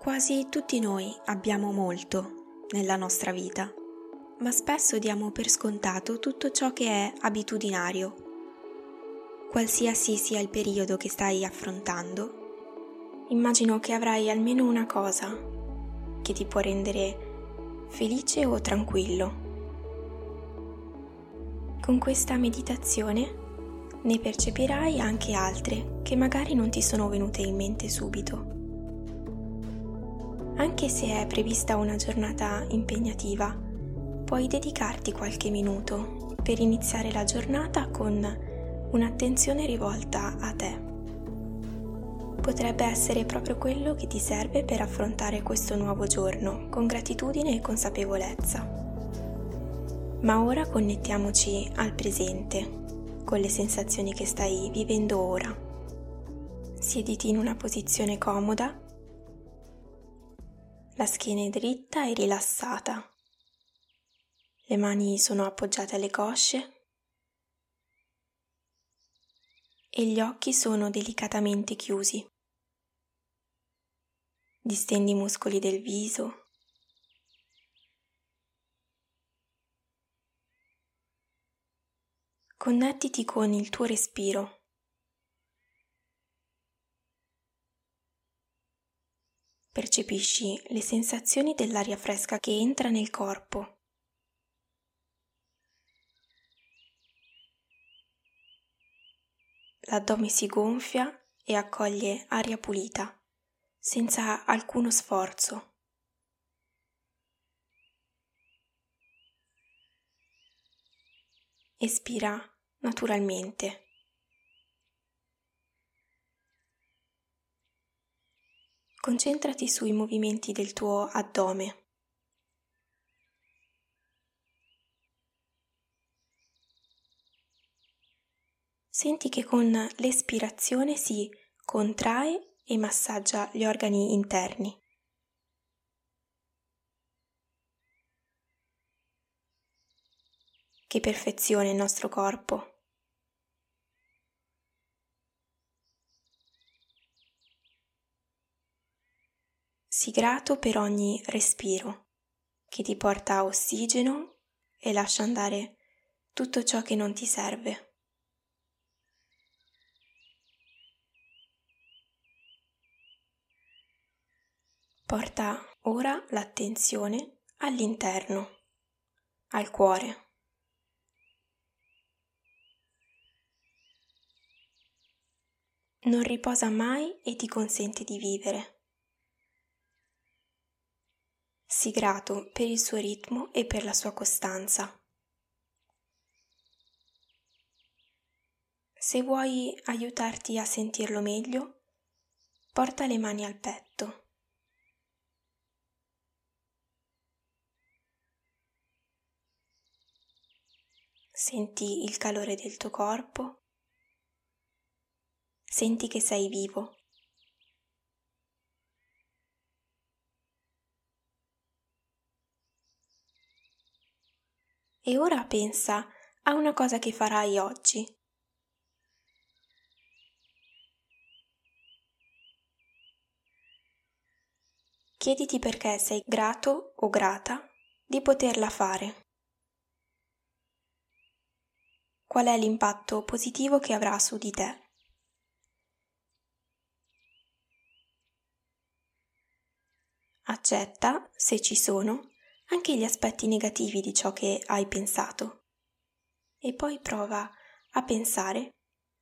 Quasi tutti noi abbiamo molto nella nostra vita, ma spesso diamo per scontato tutto ciò che è abitudinario. Qualsiasi sia il periodo che stai affrontando, immagino che avrai almeno una cosa che ti può rendere felice o tranquillo. Con questa meditazione ne percepirai anche altre che magari non ti sono venute in mente subito. Anche se è prevista una giornata impegnativa, puoi dedicarti qualche minuto per iniziare la giornata con un'attenzione rivolta a te. Potrebbe essere proprio quello che ti serve per affrontare questo nuovo giorno con gratitudine e consapevolezza. Ma ora connettiamoci al presente, con le sensazioni che stai vivendo ora. Siediti in una posizione comoda la schiena è dritta e rilassata. Le mani sono appoggiate alle cosce e gli occhi sono delicatamente chiusi. Distendi i muscoli del viso. Connettiti con il tuo respiro. Percepisci le sensazioni dell'aria fresca che entra nel corpo. L'addome si gonfia e accoglie aria pulita, senza alcuno sforzo. Espira naturalmente. Concentrati sui movimenti del tuo addome. Senti che con l'espirazione si contrae e massaggia gli organi interni. Che perfezione il nostro corpo. Sii grato per ogni respiro che ti porta ossigeno e lascia andare tutto ciò che non ti serve. Porta ora l'attenzione all'interno, al cuore. Non riposa mai e ti consente di vivere. Sii grato per il suo ritmo e per la sua costanza. Se vuoi aiutarti a sentirlo meglio, porta le mani al petto. Senti il calore del tuo corpo. Senti che sei vivo. E ora pensa a una cosa che farai oggi. Chiediti perché sei grato o grata di poterla fare. Qual è l'impatto positivo che avrà su di te? Accetta, se ci sono, anche gli aspetti negativi di ciò che hai pensato e poi prova a pensare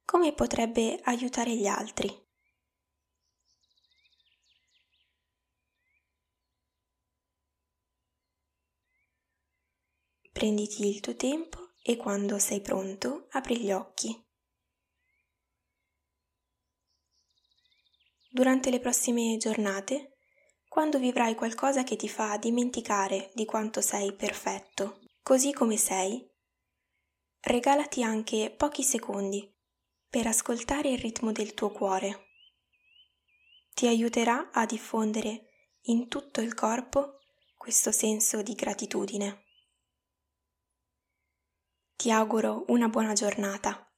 come potrebbe aiutare gli altri. Prenditi il tuo tempo e quando sei pronto apri gli occhi. Durante le prossime giornate quando vivrai qualcosa che ti fa dimenticare di quanto sei perfetto, così come sei, regalati anche pochi secondi per ascoltare il ritmo del tuo cuore. Ti aiuterà a diffondere in tutto il corpo questo senso di gratitudine. Ti auguro una buona giornata.